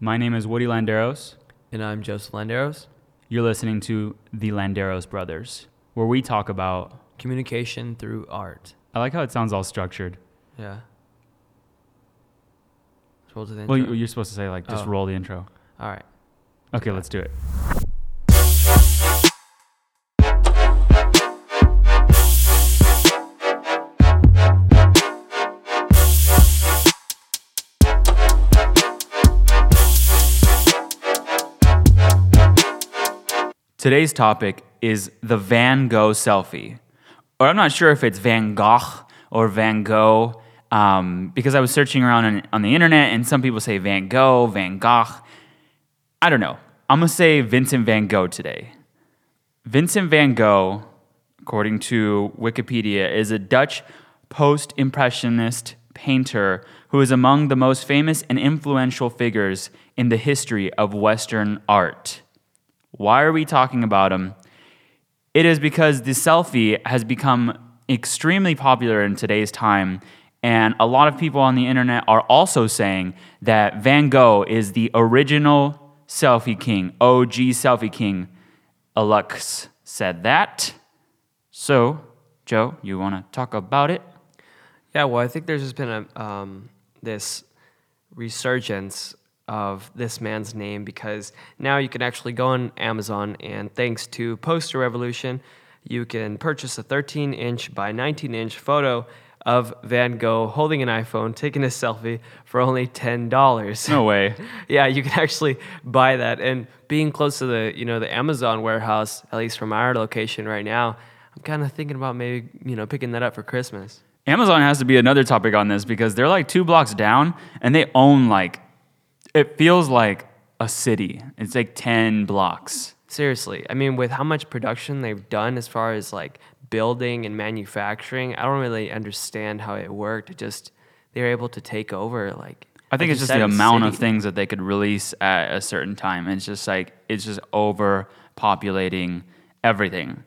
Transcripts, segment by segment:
My name is Woody Landeros. And I'm Joseph Landeros. You're listening to the Landeros Brothers, where we talk about. Communication through art. I like how it sounds all structured. Yeah. Roll to the Well, intro. you- you're supposed to say, like, just Oh. roll the intro. All right. Okay, let's do it. Today's topic is the Van Gogh selfie. Or I'm not sure if it's Van Gogh or Van Gogh, um, because I was searching around on, on the internet and some people say Van Gogh, Van Gogh. I don't know. I'm gonna say Vincent van Gogh today. Vincent van Gogh, according to Wikipedia, is a Dutch post impressionist painter who is among the most famous and influential figures in the history of Western art. Why are we talking about him? It is because the selfie has become extremely popular in today's time, and a lot of people on the internet are also saying that Van Gogh is the original selfie king, OG selfie king. Alux said that. So, Joe, you want to talk about it? Yeah, well, I think there's just been a um, this resurgence of this man's name because now you can actually go on Amazon and thanks to Poster Revolution, you can purchase a 13 inch by 19 inch photo of Van Gogh holding an iPhone, taking a selfie for only ten dollars. No way. yeah, you can actually buy that. And being close to the you know the Amazon warehouse, at least from our location right now, I'm kind of thinking about maybe you know picking that up for Christmas. Amazon has to be another topic on this because they're like two blocks down and they own like, it feels like a city. It's like 10 blocks. Seriously, I mean, with how much production they've done as far as like building and manufacturing, I don't really understand how it worked. It just they're able to take over. Like I think like it's just the amount of things that they could release at a certain time. It's just like it's just overpopulating everything.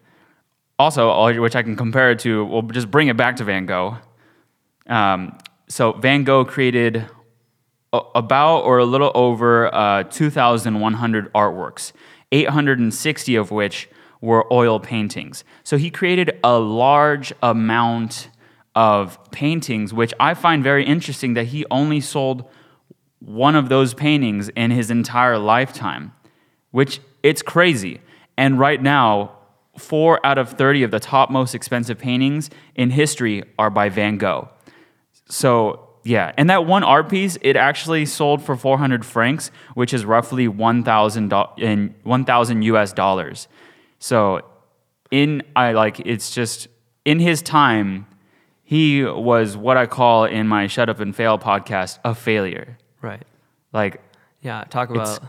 Also, which I can compare it to, we'll just bring it back to Van Gogh. Um, so Van Gogh created about or a little over uh, 2,100 artworks, 860 of which were oil paintings. So he created a large amount of paintings, which I find very interesting that he only sold one of those paintings in his entire lifetime, which it's crazy. And right now, four out of 30 of the top most expensive paintings in history are by Van Gogh. So yeah, and that one art piece, it actually sold for 400 francs, which is roughly 1,000 do- in 1,000 US dollars. So in I like it's just in his time, he was what I call in my Shut Up and Fail podcast a failure. right. Like Yeah, talk about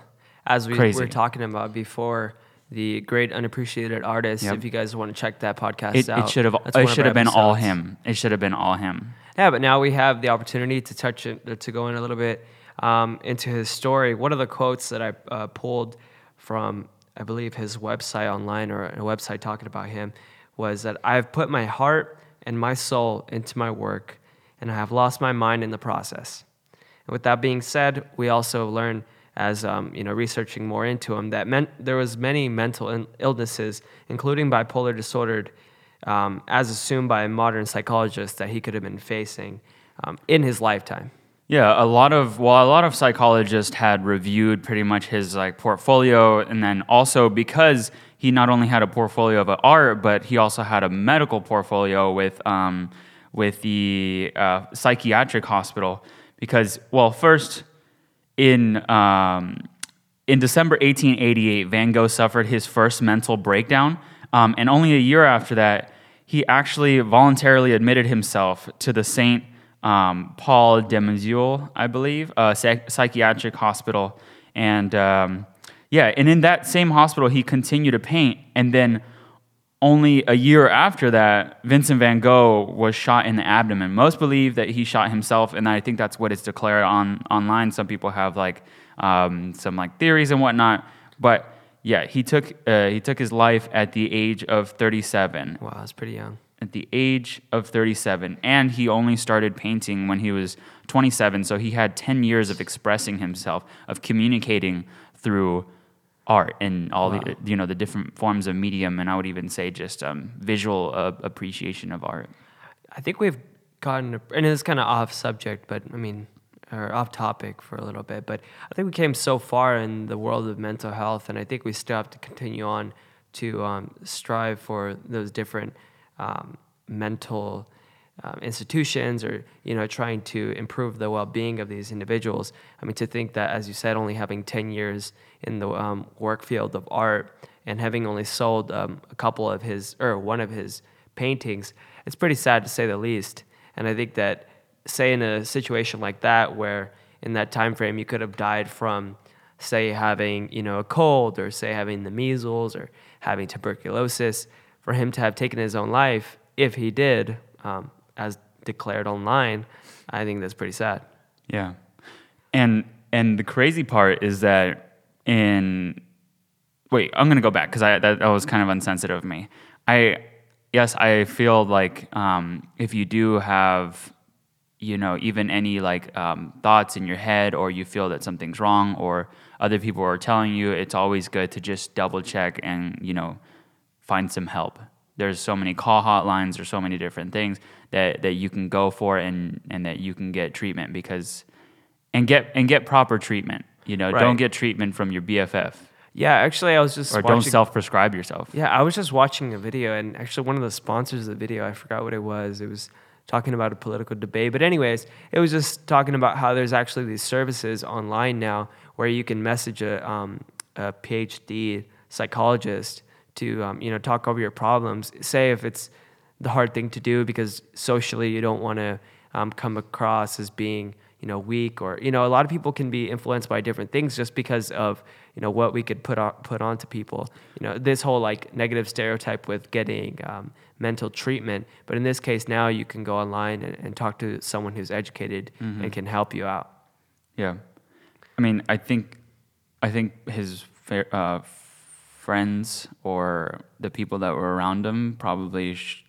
as we crazy. were talking about before the great unappreciated artist. Yep. If you guys want to check that podcast it, out, it should have it should have been all him. It should have been all him. Yeah, but now we have the opportunity to touch it, to go in a little bit um, into his story. One of the quotes that I uh, pulled from, I believe, his website online or a website talking about him was that I have put my heart and my soul into my work, and I have lost my mind in the process. And with that being said, we also learned as um, you know researching more into him that men- there was many mental illnesses, including bipolar disordered, um, as assumed by modern psychologists that he could have been facing um, in his lifetime. Yeah, a lot of well, a lot of psychologists had reviewed pretty much his like portfolio, and then also because he not only had a portfolio of art, but he also had a medical portfolio with um, with the uh, psychiatric hospital. Because well, first in um, in December 1888, Van Gogh suffered his first mental breakdown, um, and only a year after that, he actually voluntarily admitted himself to the Saint um, Paul de Mézières, I believe, a psych- psychiatric hospital, and um, yeah, and in that same hospital, he continued to paint, and then only a year after that, Vincent van Gogh was shot in the abdomen. Most believe that he shot himself, and I think that's what is declared on online. Some people have like um, some like theories and whatnot, but yeah, he took uh, he took his life at the age of 37. Wow, that's pretty young. at the age of 37, and he only started painting when he was 27. So he had 10 years of expressing himself, of communicating through art and all the you know the different forms of medium, and I would even say just um, visual uh, appreciation of art. I think we've gotten, and it's kind of off subject, but I mean, or off topic for a little bit, but I think we came so far in the world of mental health, and I think we still have to continue on to um, strive for those different um, mental um, institutions or you know trying to improve the well-being of these individuals. I mean to think that as you said only having 10 years in the um, work field of art and having only sold um, a couple of his or one of his paintings it's pretty sad to say the least. And i think that say in a situation like that where in that time frame you could have died from say having you know a cold or say having the measles or having tuberculosis for him to have taken his own life if he did um, as declared online, I think that's pretty sad. Yeah, and and the crazy part is that in wait, I'm gonna go back because I that, that was kind of unsensitive of me. I yes, I feel like um, if you do have you know even any like um, thoughts in your head or you feel that something's wrong or other people are telling you it's always good to just double check and you know find some help there's so many call hotlines or so many different things that, that you can go for and, and that you can get treatment because and get and get proper treatment. You know, Right. don't get treatment from your BFF Yeah, actually, I was just or don't self prescribe yourself. Yeah, I was just watching a video, and actually, one of the sponsors of the video, I forgot what it was. It was talking about a political debate. But, anyways, it was just talking about how there's actually these services online now where you can message a, um, a PhD psychologist to, um, you know, talk over your problems. Say if it's the hard thing to do because socially you don't want to um, come across as being you know weak or you know a lot of people can be influenced by different things just because of you know what we could put on put onto people. You know this whole like negative stereotype with getting um, mental treatment but in this case now you can go online and, and talk to someone who's educated and can help you out. Yeah, I mean, I think, I think his uh, friends or the people that were around him probably, sh-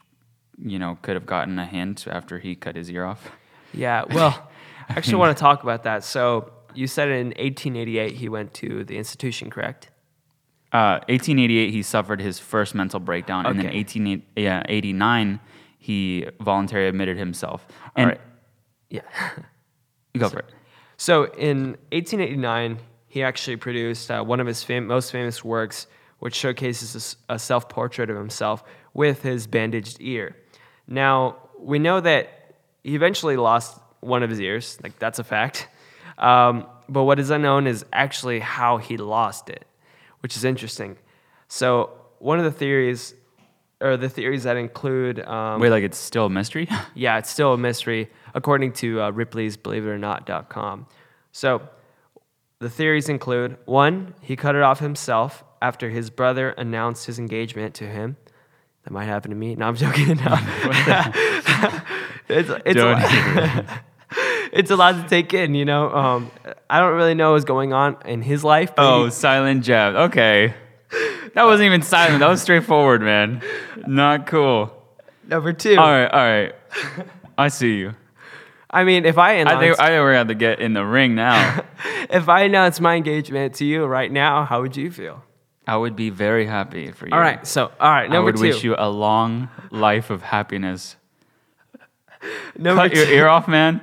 you know, could have gotten a hint after he cut his ear off. yeah well i actually want to talk about that so you said in 1888 he went to the institution correct Uh, 1888, he suffered his first mental breakdown, and then Okay. 1889, he voluntarily admitted himself. And All right. yeah you go for it. So in 1889, he actually produced uh, one of his fam- most famous works, which showcases a self portrait of himself with his bandaged ear. Now, we know that he eventually lost one of his ears, like that's a fact. Um, but what is unknown is actually how he lost it, which is interesting. So, one of the theories, or the theories that include um, Wait, like it's still a mystery? yeah, it's still a mystery, according to uh, Ripley's BelieveItOrNot.com. So, the theories include one, he cut it off himself after his brother announced his engagement to him. That might happen to me. No, I'm joking. No. it's it's Don't it's a lot to take in, you know. Um, I don't really know what's going on in his life. But oh, he- silent jab. Okay. That wasn't even silent. That was straightforward, man. Not cool. number two. All right, all right. I see you. I mean, if I I announce, think I think we're going to get in the ring now. if I announce my engagement to you right now, how would you feel? I would be very happy for you. All right. So, all right. Number I would two. wish you a long life of happiness. number cut your ear off, man.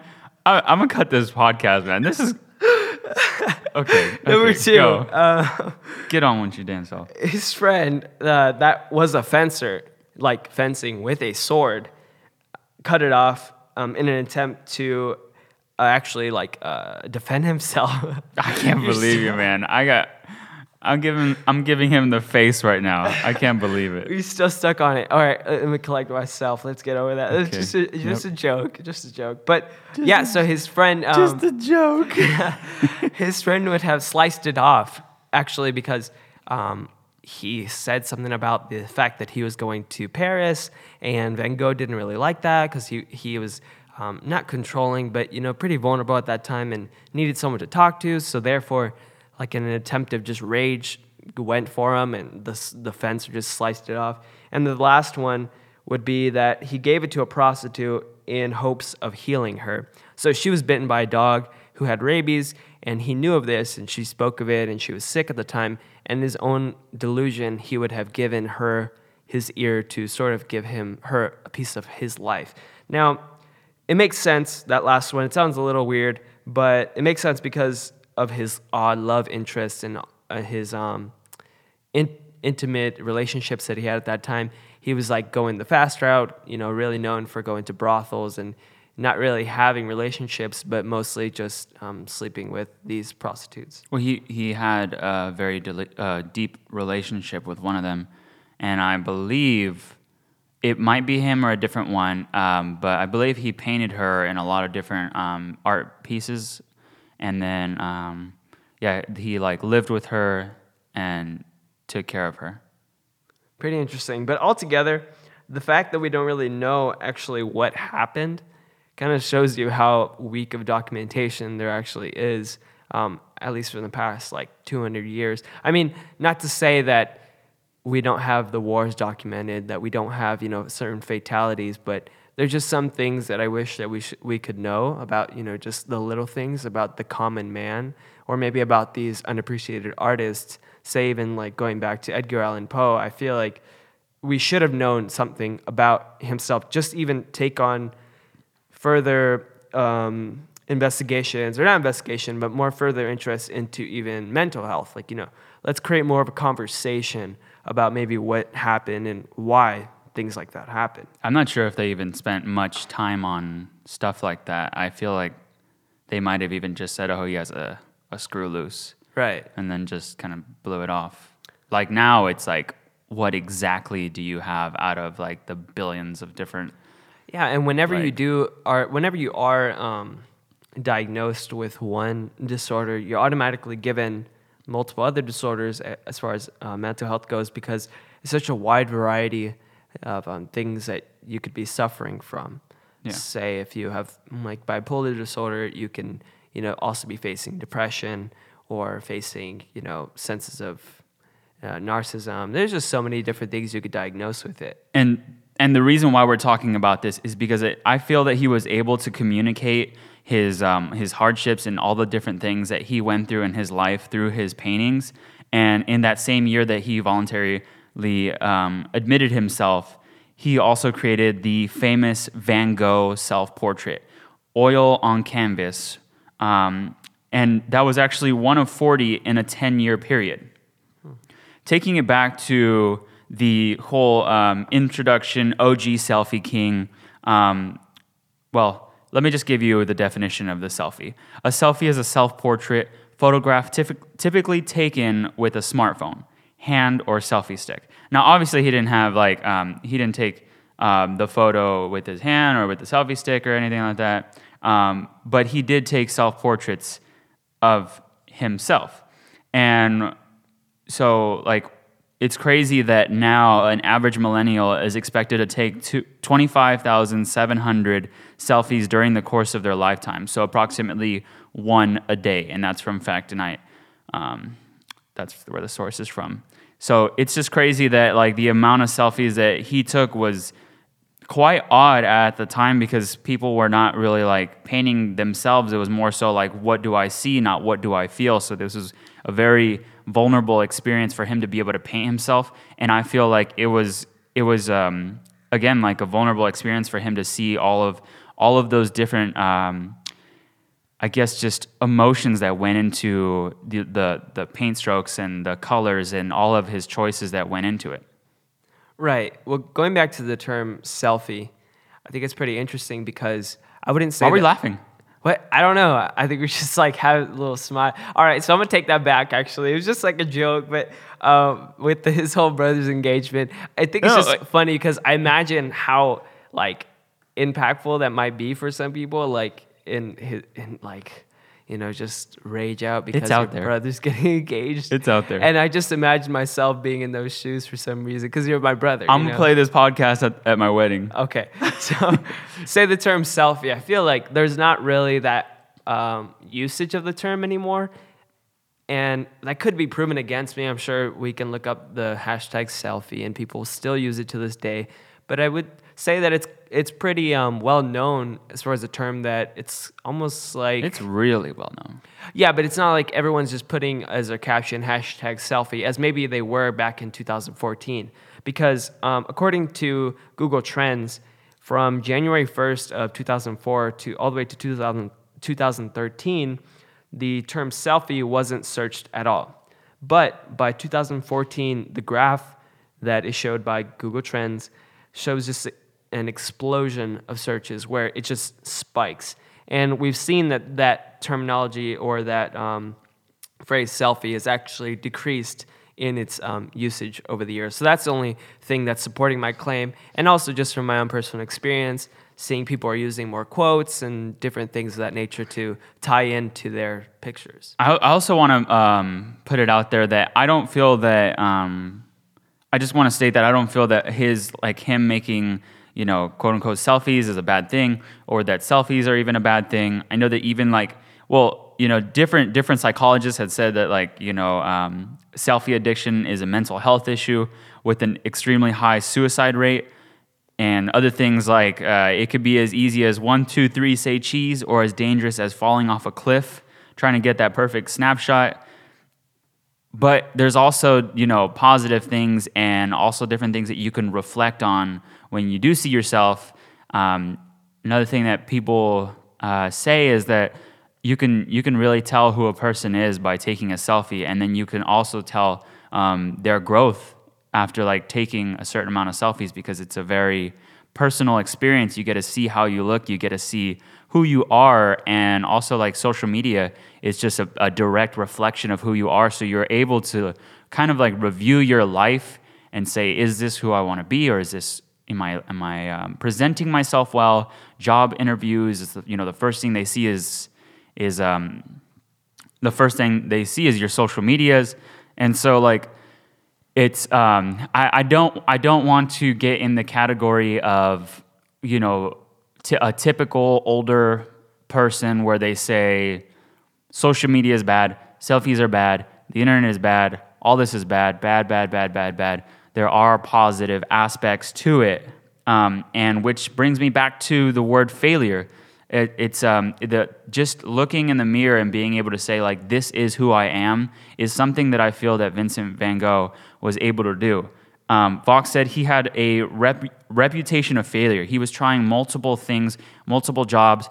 I, I'm gonna cut this podcast, man. This is okay. Number okay, two. go. Uh, Get on with your dance off. his friend uh, that was a fencer, like fencing with a sword, cut it off um, in an attempt to uh, actually like uh, defend himself. I can't believe you, man. I got. I'm giving. I'm giving him the face right now. I can't believe it. He's still stuck on it. All right, let me collect myself. Let's get over that. It's just a, just a joke, just a joke. But yeah, so his friend, um, Just a joke. his friend would have sliced it off actually because um, he said something about the fact that he was going to Paris, and Van Gogh didn't really like that because he he was um, not controlling, but you know pretty vulnerable at that time and needed someone to talk to. So therefore, like in an attempt of just rage, went for him, and the the fencer just sliced it off. And the last one would be that he gave it to a prostitute in hopes of healing her. So she was bitten by a dog who had rabies, and he knew of this, and she spoke of it, and she was sick at the time. And in his own delusion, he would have given her his ear to sort of give him her a piece of his life. Now, it makes sense that last one. It sounds a little weird, but it makes sense because of his odd love interests and uh, his um, in, intimate relationships that he had at that time. He was like going the fast route, you know, really known for going to brothels and not really having relationships, but mostly just um, sleeping with these prostitutes. Well, he, he had a very deli- uh, deep relationship with one of them, and I believe it might be him or a different one, um, but I believe he painted her in a lot of different um, art pieces, and then um, yeah, he like lived with her and took care of her. Pretty interesting, but altogether, the fact that we don't really know actually what happened kind of shows you how weak of documentation there actually is, um, at least for the past like 200 years. I mean, not to say that we don't have the wars documented, that we don't have you know certain fatalities, but there's just some things that I wish that we sh- we could know about you know just the little things about the common man, or maybe about these unappreciated artists. Say even like going back to Edgar Allan Poe, I feel like we should have known something about himself. Just even take on further um, investigations, or not investigation, but more further interest into even mental health. Like, you know, let's create more of a conversation about maybe what happened and why things like that happen. I'm not sure if they even spent much time on stuff like that. I feel like they might have even just said, oh, he has a, a screw loose. Right. And then just kind of blew it off. Like now it's like, what exactly do you have out of like the billions of different Yeah, and whenever you do are whenever you are um, diagnosed with one disorder, you're automatically given multiple other disorders as far as uh, mental health goes because it's such a wide variety of um, things that you could be suffering from. Yeah. Say if you have mm, like bipolar disorder, you can you know also be facing depression or facing you know senses of uh, narcissism. There's just so many different things you could diagnose with it. and and the reason why we're talking about this is because it, I feel that he was able to communicate his um, his hardships and all the different things that he went through in his life through his paintings. And in that same year that he voluntarily um, admitted himself, he also created the famous Van Gogh self portrait, oil on canvas, um, and that was actually one of forty in a ten year period taking it back to the whole um, introduction OG selfie king. Um, well, let me just give you the definition of the selfie. A selfie is a self-portrait photograph typ- typically taken with a smartphone, hand or selfie stick. Now, obviously, he didn't have like um, he didn't take um, the photo with his hand or with the selfie stick or anything like that. Um, but he did take self-portraits of himself, and so like it's crazy that now an average millennial is expected to take two- 25,700 selfies during the course of their lifetime. So approximately one a day. And that's from Fact Tonight. Um, that's where the source is from. So it's just crazy that like the amount of selfies that he took was quite odd at the time because people were not really like painting themselves. It was more so like, what do I see, not what do I feel. So this was a very vulnerable experience for him to be able to paint himself. And I feel like it was it was um, again like a vulnerable experience for him to see all of all of those different. Um, I guess just emotions that went into the, the the paint strokes and the colors and all of his choices that went into it. Right. Well, going back to the term selfie, I think it's pretty interesting because I wouldn't say. Why are we laughing? What? I don't know. I think we should just like have a little smile. All right, so I'm gonna take that back. Actually, it was just like a joke, but um, with the, his whole brother's engagement, I think it's No, just like- funny because I imagine how like impactful that might be for some people. Like in his, in like you know, just rage out because out your there. brother's getting engaged. It's out there. and I just imagine myself being in those shoes for some reason because you're my brother. I'm you gonna play this podcast at, at my wedding. Okay. So say the term selfie. I feel like there's not really that um, usage of the term anymore. And that could be proven against me. I'm sure we can look up the hashtag selfie and people still use it to this day. but I would say that it's it's pretty um, well known as far as the term that it's almost like It's really well known. yeah, but it's not like everyone's just putting as a caption hashtag selfie as maybe they were back in 2014. Because um, according to Google Trends, from January 1st of 2004 to all the way to 2000, 2013, the term selfie wasn't searched at all. But by 2014, the graph that is showed by Google Trends shows just an explosion of searches where it just spikes. And we've seen that that terminology or that um, phrase selfie has actually decreased in its um, usage over the years. So that's the only thing that's supporting my claim. And also, just from my own personal experience, seeing people are using more quotes and different things of that nature to tie into their pictures. I, I also want to um, put it out there that I don't feel that. Um, I just want to state that I don't feel that his like him making you know quote unquote selfies is a bad thing, or that selfies are even a bad thing. I know that even like well you know different different psychologists had said that like you know um, selfie addiction is a mental health issue with an extremely high suicide rate and other things like uh, it could be as easy as one, two, three, say cheese, or as dangerous as falling off a cliff, trying to get that perfect snapshot. But there's also, you know, positive things and also different things that you can reflect on when you do see yourself. Um, another thing that people uh, say is that you can you can really tell who a person is by taking a selfie, and then you can also tell um, their growth after like taking a certain amount of selfies because it's a very personal experience. You get to see how you look, you get to see who you are, and also like social media is just a, a direct reflection of who you are. So you're able to kind of like review your life and say, is this who I want to be, or is this am I am I um, presenting myself well? Job interviews, you know, the first thing they see is is um, the first thing they see is your social medias, and so like it's um, I, I don't I don't want to get in the category of you know t- a typical older person where they say social media is bad, selfies are bad, the internet is bad, all this is bad, bad, bad, bad, bad, bad. There are positive aspects to it, um, and which brings me back to the word failure. It, it's um, the just looking in the mirror and being able to say like this is who I am is something that I feel that Vincent Van Gogh was able to do. Um, Vox said he had a rep- reputation of failure. He was trying multiple things, multiple jobs,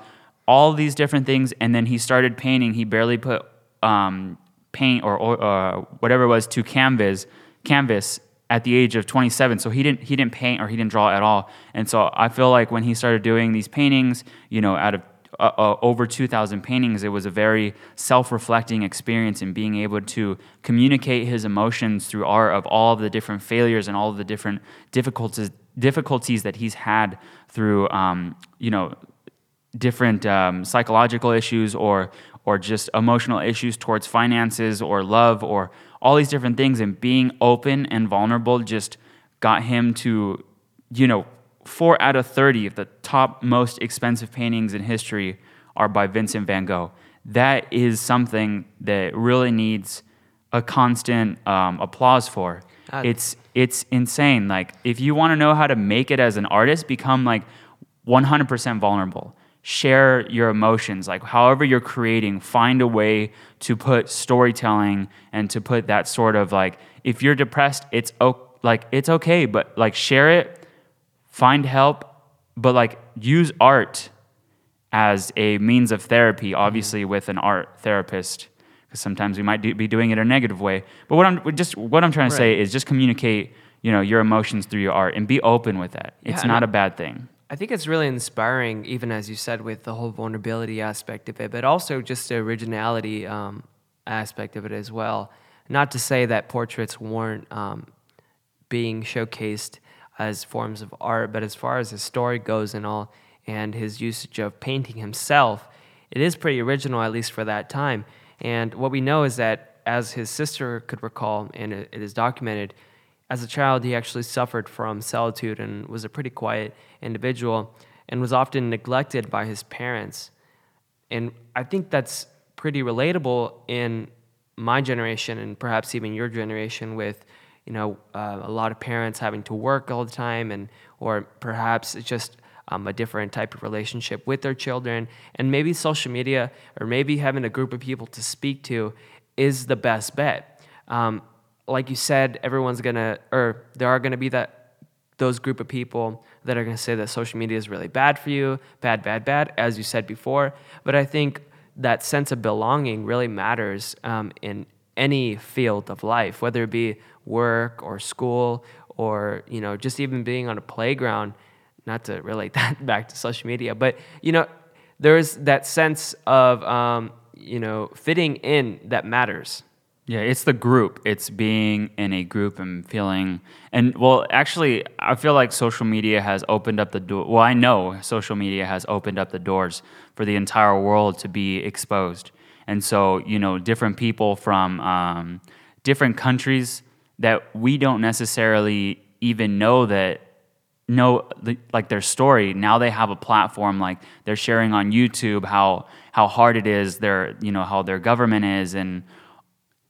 all these different things, and then he started painting. He barely put um, paint or, or uh, whatever it was to canvas, canvas at the age of 27 so he didn't he didn't paint or he didn't draw at all. And so i feel like when he started doing these paintings you know out of uh, uh, over 2000 paintings it was a very self-reflecting experience in being able to communicate his emotions through art of all of the different failures and all of the different difficulties difficulties that he's had through um, you know different um, psychological issues or or just emotional issues towards finances or love or all these different things and being open and vulnerable just got him to you know 4 out of 30 of the top most expensive paintings in history are by Vincent van Gogh. That is something that really needs a constant um, applause for. Uh, it's it's insane. Like if you want to know how to make it as an artist become like 100% vulnerable share your emotions. Like however you're creating find a way to put storytelling and to put that sort of like if you're depressed it's o- like it's okay but like share it find help but like use art as a means of therapy mm-hmm. obviously with an art therapist because sometimes we might do, be doing it a negative way. But what i'm just what i'm trying to say is just communicate you know your emotions through your art and be open with that. It's not a bad thing I think it's really inspiring, even as you said, with the whole vulnerability aspect of it, but also just the originality um, aspect of it as well. Not to say that portraits weren't um, being showcased as forms of art, but as far as his story goes and all, and his usage of painting himself, it is pretty original, at least for that time. And what we know is that, as his sister could recall, and it it is documented, as a child, he actually suffered from solitude and was a pretty quiet individual and was often neglected by his parents. And I think that's pretty relatable in my generation and perhaps even your generation with, you know, uh, a lot of parents having to work all the time, and or perhaps it's just um, a different type of relationship with their children, and maybe social media or maybe having a group of people to speak to is the best bet. Um, like you said, everyone's gonna, or there are gonna be that those group of people that are to say that social media is really bad for you, bad, bad, bad, as you said before. But I think that sense of belonging really matters um, in any field of life, whether it be work or school or you know just even being on a playground. Not to relate that back to social media, but you know there's that sense of um, you know fitting in that matters. Yeah, it's the group. It's being in a group and feeling. And well, actually, I feel like social media has opened up the door. Well, I know social media has opened up the doors for the entire world to be exposed. And so, you know, different people from um, different countries that we don't necessarily even know that know like their story now they have a platform like they're sharing on youtube how how hard it is their you know how their government is and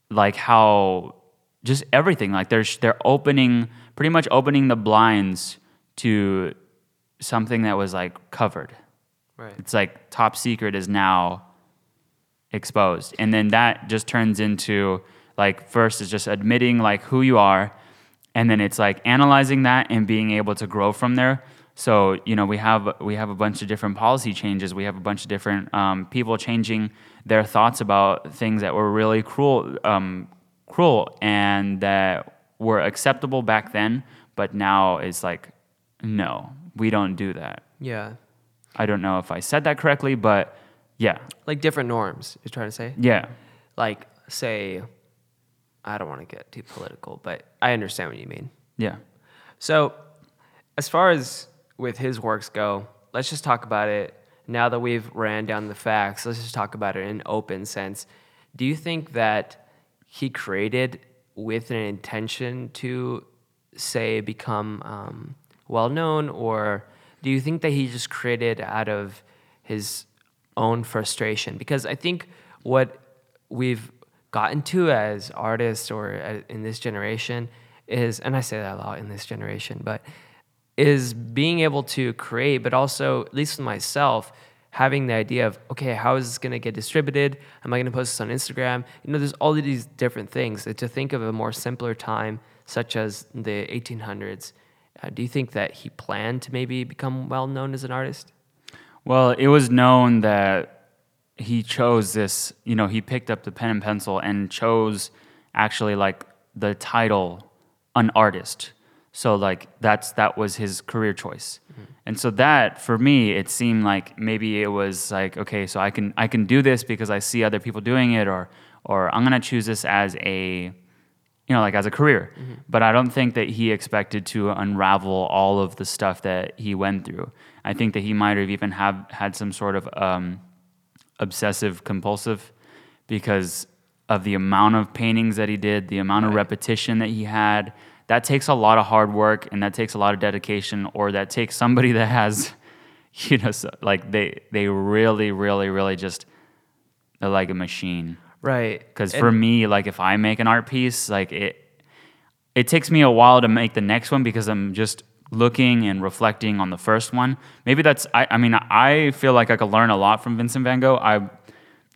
like how just everything like they're they're opening pretty much opening the blinds to something that was like covered. Right. it's like top secret is now exposed. And then that just turns into like first is just admitting like who you are and then it's like analyzing that and being able to grow from there. So you know we have we have a bunch of different policy changes. We have a bunch of different um, people changing their thoughts about things that were really cruel um, cruel and that were acceptable back then but now it's like no we don't do that Yeah. i don't know if i said that correctly but yeah Like different norms, you're trying to say? yeah Like, say, I don't want to get too political, but I understand what you mean. yeah So, as far as with his works go, let's just talk about it now that we've ran down the facts. Let's just talk about it in an open sense. Do you think that he created with an intention to, say, become um, well known, or do you think that he just created out of his own frustration? Because I think what we've gotten to as artists or in this generation is, and I say that a lot in this generation, but is being able to create, but also, at least with myself, having the idea of, okay, how is this to get distributed? Am I to post this on Instagram? You know, there's all of these different things. To think of a more simpler time, such as the 1800s, uh, do you think that he planned to maybe become well known as an artist? Well, it was known that he chose this, you know, he picked up the pen and pencil and chose actually like the title an artist. So like that's that was his career choice. And so that for me it seemed like maybe it was like okay, so I can I can do this because I see other people doing it or or I'm going to choose this as a you know, like as a career. But I don't think that he expected to unravel all of the stuff that he went through. I think that he might have even have had some sort of um, obsessive compulsive because of the amount of paintings that he did, the amount of repetition that he had. That takes a lot of hard work and that takes a lot of dedication, or that takes somebody that has, you know, so, like they they really, really, really just they're like a machine. Right. Because for me, like if I make an art piece, like it, it takes me a while to make the next one because I'm just looking and reflecting on the first one. Maybe that's. I, I mean, I feel like I could learn a lot from Vincent Van Gogh. I,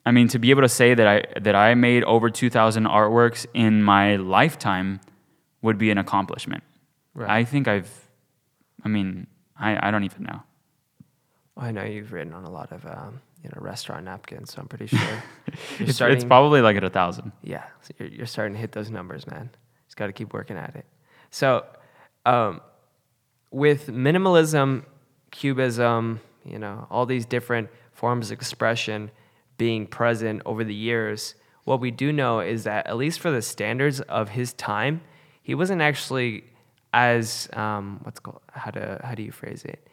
I mean, to be able to say that I that I made over two thousand artworks in my lifetime would be an accomplishment. Right. I think I've. I mean, I, I don't even know. I know you've written on a lot of um, you know restaurant napkins, so I'm pretty sure It's, starting. it's probably like at a thousand. yeah, so you're, you're starting to hit those numbers, man. Just got to keep working at it. So, um, with minimalism, cubism, you know, all these different forms of expression being present over the years, what we do know is that at least for the standards of his time, he wasn't actually as um, what's called how to how do you phrase it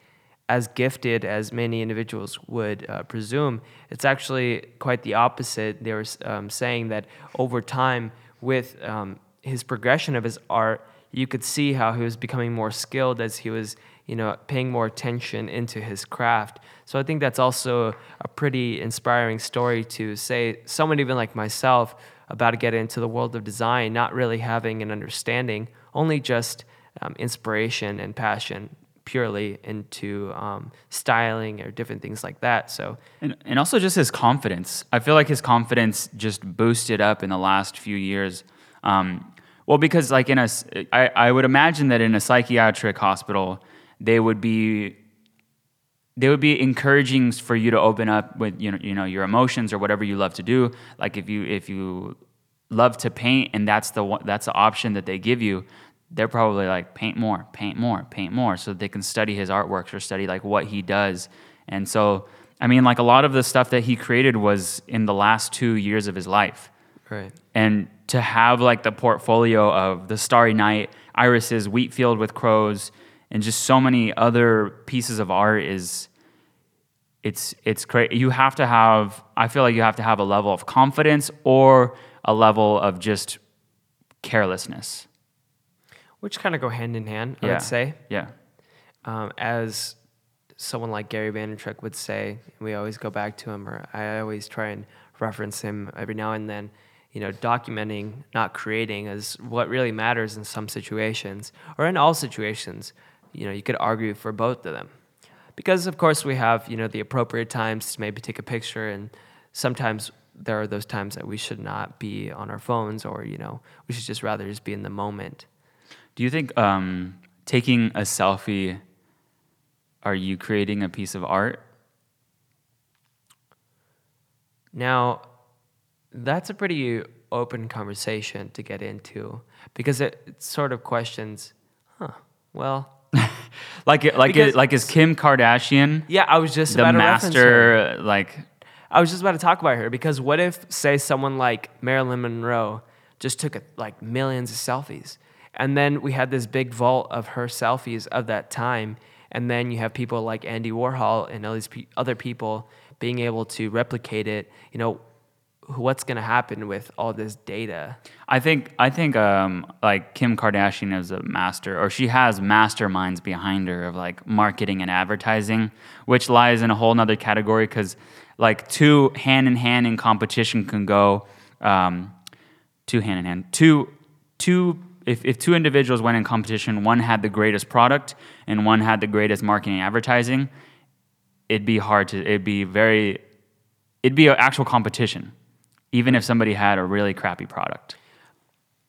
as gifted as many individuals would uh, presume. It's actually quite the opposite. They were um, saying that over time, with um, his progression of his art, you could see how he was becoming more skilled as he was, you know, paying more attention into his craft. So I think that's also a pretty inspiring story to say. Someone even like myself, about to get into the world of design, not really having an understanding, only just um, inspiration and passion purely into um, styling or different things like that. So, and, and also just his confidence. I feel like his confidence just boosted up in the last few years. Um, well, because like in a, I, I would imagine that in a psychiatric hospital, they would be they would be encouraging for you to open up with you know you know your emotions or whatever you love to do. Like if you if you love to paint and that's the that's the option that they give you, they're probably like paint more, paint more, paint more, so they can study his artworks or study like what he does. And so I mean, like a lot of the stuff that he created was in the last two years of his life. Right. And to have like the portfolio of the Starry Night, irises, wheat field with crows, and just so many other pieces of art is it's it's great. You have to have I feel like you have to have a level of confidence or a level of just carelessness. Which kind of go hand in hand, I Yeah. would say. Yeah. Um, as someone like Gary Vaynerchuk would say, we always go back to him, or I always try and reference him every now and then. You know, documenting, not creating, is what really matters in some situations, or in all situations. You know, you could argue for both of them, because of course we have you know the appropriate times to maybe take a picture, and sometimes there are those times that we should not be on our phones, or you know, we should just rather just be in the moment. Do you think um, taking a selfie, are you creating a piece of art? Now, that's a pretty open conversation to get into because it, it sort of questions, huh, well, Like it, like Because- like is Kim Kardashian yeah, I was just the about to master? Like I was just about to talk about her because what if, say, someone like Marilyn Monroe just took like millions of selfies, and then we had this big vault of her selfies of that time, and then you have people like Andy Warhol and all these pe- other people being able to replicate it. You know, what's going to happen with all this data? I think I think um, like Kim Kardashian is a master, or she has masterminds behind her of like marketing and advertising, which lies in a whole nother category because like two hand in hand in competition can go um, two hand in hand two two if, if two individuals went in competition, one had the greatest product and one had the greatest marketing and advertising, it'd be hard to it'd be very it'd be an actual competition, even if somebody had a really crappy product.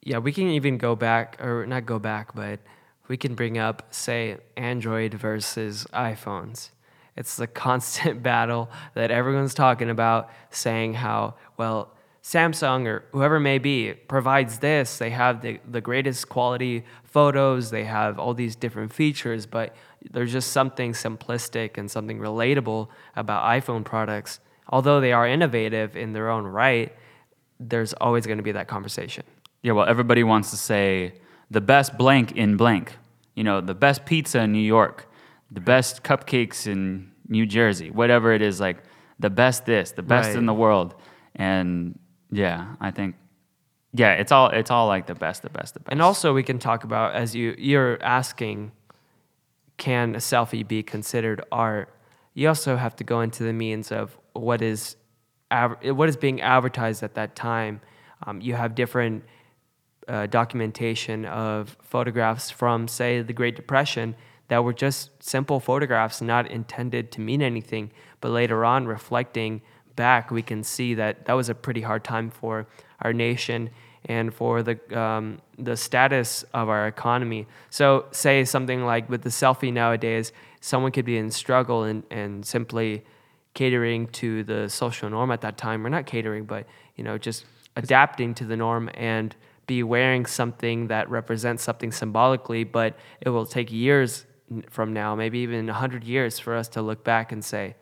Yeah, we can even go back, or not go back, but we can bring up, say, Android versus iPhones. It's the constant battle that everyone's talking about, saying how, well, Samsung or whoever may be provides this. They have the, the greatest quality photos, they have all these different features, but there's just something simplistic and something relatable about iPhone products. Although they are innovative in their own right, there's always going to be that conversation. Yeah, well, everybody wants to say the best blank in blank. You know, the best pizza in New York, the best cupcakes in New Jersey, whatever it is, like the best this, the best Right. in the world. And yeah, I think yeah, it's all it's all like the best, the best, the best. And also, we can talk about as you you're asking, can a selfie be considered art? You also have to go into the means of what is what is being advertised at that time. Um, you have different uh, documentation of photographs from, say, the Great Depression that were just simple photographs, not intended to mean anything. But later on, reflecting back, we can see that that was a pretty hard time for our nation and for the um, the status of our economy. So, say something like with the selfie nowadays, someone could be in struggle and, and simply catering to the social norm at that time, or not catering, but you know, just adapting to the norm and be wearing something that represents something symbolically, but it will take years from now, maybe even 100 years for us to look back and say,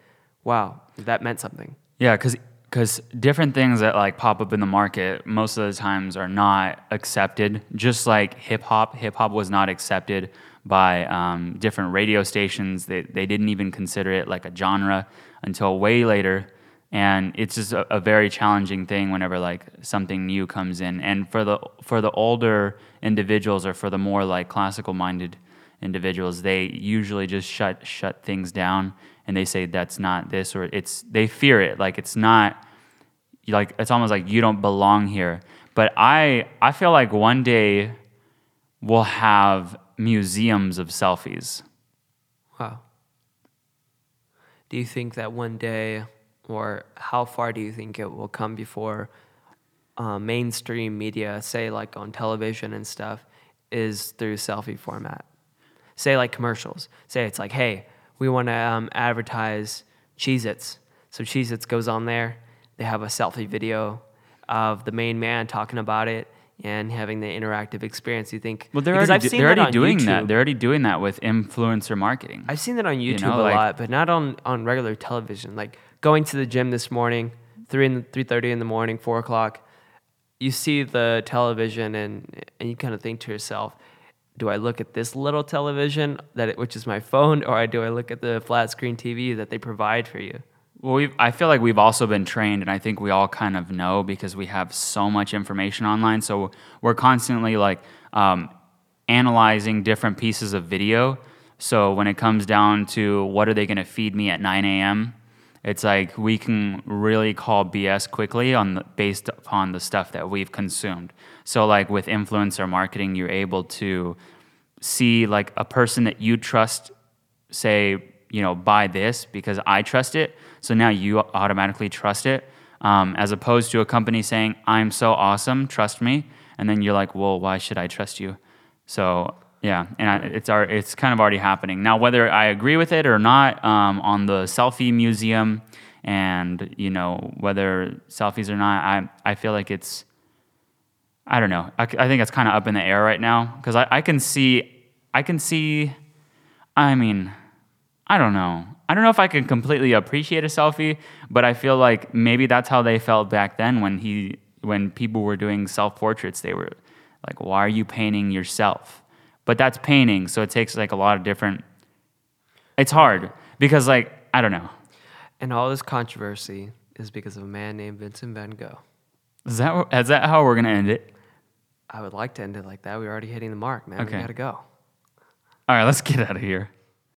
wow, that meant something. Yeah, because because different things that like pop up in the market most of the times are not accepted. Just like hip hop, hip hop was not accepted by um, different radio stations. They they didn't even consider it like a genre until way later. And it's just a, a very challenging thing whenever like something new comes in. And for the for the older individuals or for the more like classical minded individuals, they usually just shut shut things down and they say that's not this or it's they fear it like it's not like it's almost like you don't belong here. But I I feel like one day we'll have museums of selfies. Wow. Do you think that one day, or how far do you think it will come before uh, mainstream media, say like on television and stuff, is through selfie format? Say like commercials. Say it's like, hey, we want to um, advertise Cheez Its. So Cheez Its goes on there. They have a selfie video of the main man talking about it and having the interactive experience. You think? Well, they're because already, I've seen they're that already doing YouTube. that. They're already doing that with influencer marketing. I've seen that on YouTube know, a like- lot, but not on, on regular television. Like going to the gym this morning, three in three thirty in the morning, four o'clock. You see the television, and and you kind of think to yourself, do I look at this little television that it, which is my phone, or do I look at the flat screen TV that they provide for you? Well, we've, I feel like we've also been trained, and I think we all kind of know because we have so much information online. So we're constantly like um, analyzing different pieces of video. So when it comes down to what are they going to feed me at 9 a.m., it's like we can really call BS quickly on the, based upon the stuff that we've consumed. So like with influencer marketing, you're able to see like a person that you trust say, you know, buy this because I trust it. So now you automatically trust it, um, as opposed to a company saying, I'm so awesome, trust me. And then you're like, well, why should I trust you? So yeah, and I, it's our, it's kind of already happening now. Whether I agree with it or not, um, on the selfie museum, and you know whether selfies or not, I I feel like it's I don't know. I, I think it's kind of up in the air right now because I, I can see, I can see, I mean, I don't know. I don't know if I can completely appreciate a selfie, but I feel like maybe that's how they felt back then when he, when people were doing self portraits. They were like, why are you painting yourself? But that's painting, so it takes like a lot of different. It's hard because like I don't know. And all this controversy is because of a man named Vincent Van Gogh. Is that is that how we're gonna end it? I would like to end it like that. We're already hitting the mark, man. Okay. We gotta go. All right, let's get out of here.